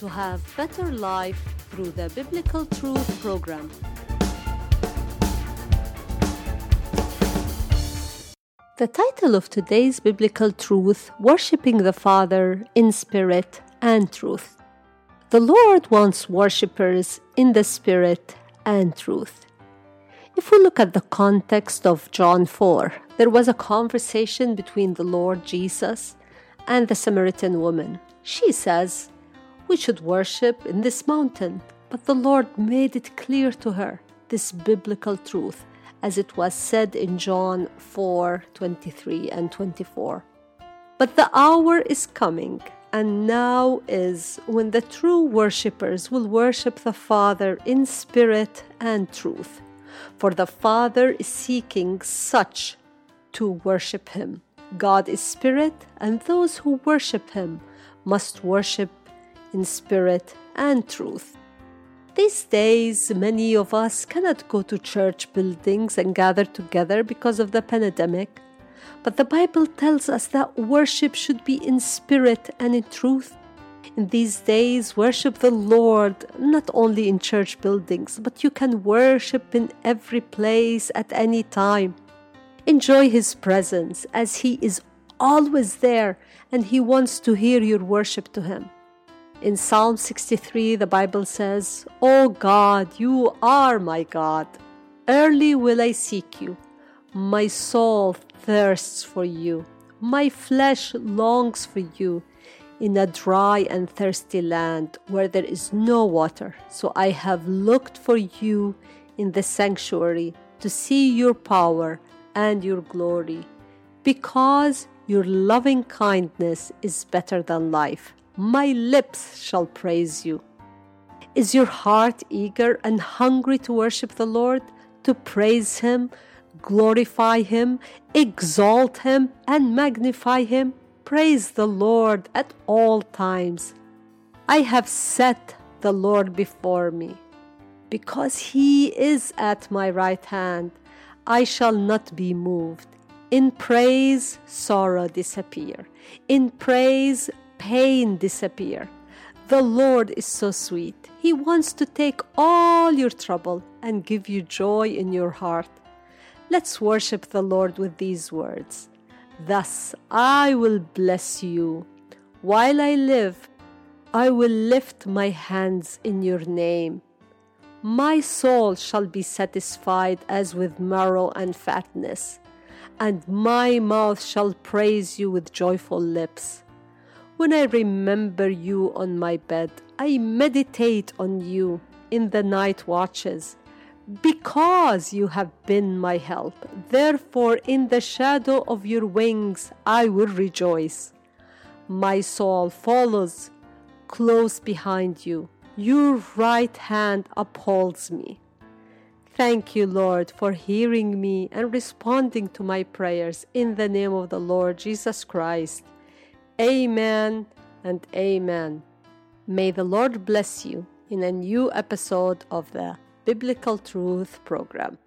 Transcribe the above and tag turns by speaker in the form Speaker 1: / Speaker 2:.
Speaker 1: to have better life through the Biblical Truth program. The title of today's biblical truth, Worshipping the Father in Spirit and Truth. The Lord wants worshippers in the Spirit and truth. If we look at the context of John 4, there was a conversation between the Lord Jesus and the Samaritan woman. She says, We should worship in this mountain. But the Lord made it clear to her this biblical truth as it was said in John 4 23 and 24. But the hour is coming, and now is when the true worshippers will worship the Father in spirit and truth. For the Father is seeking such to worship Him. God is spirit, and those who worship Him must worship in spirit and truth. These days, many of us cannot go to church buildings and gather together because of the pandemic. But the Bible tells us that worship should be in spirit and in truth. In these days, worship the Lord not only in church buildings, but you can worship in every place at any time. Enjoy His presence as He is always there and He wants to hear your worship to Him. In Psalm 63, the Bible says, O God, you are my God. Early will I seek you. My soul thirsts for you. My flesh longs for you in a dry and thirsty land where there is no water. So I have looked for you in the sanctuary to see your power and your glory, because your loving kindness is better than life my lips shall praise you. Is your heart eager and hungry to worship the Lord, to praise Him, glorify Him, exalt Him, and magnify Him? Praise the Lord at all times. I have set the Lord before me. Because He is at my right hand, I shall not be moved. In praise, sorrow disappear. In praise, pain disappear. The Lord is so sweet. He wants to take all your trouble and give you joy in your heart. Let's worship the Lord with these words. Thus I will bless you. While I live, I will lift my hands in your name. My soul shall be satisfied as with marrow and fatness, and my mouth shall praise you with joyful lips. When I remember you on my bed, I meditate on you in the night watches. Because you have been my help, therefore in the shadow of your wings I will rejoice. My soul follows close behind you. Your right hand upholds me. Thank you, Lord, for hearing me and responding to my prayers in the name of the Lord Jesus Christ. Amen and amen. May the Lord bless you in a new episode of the Biblical Truth program.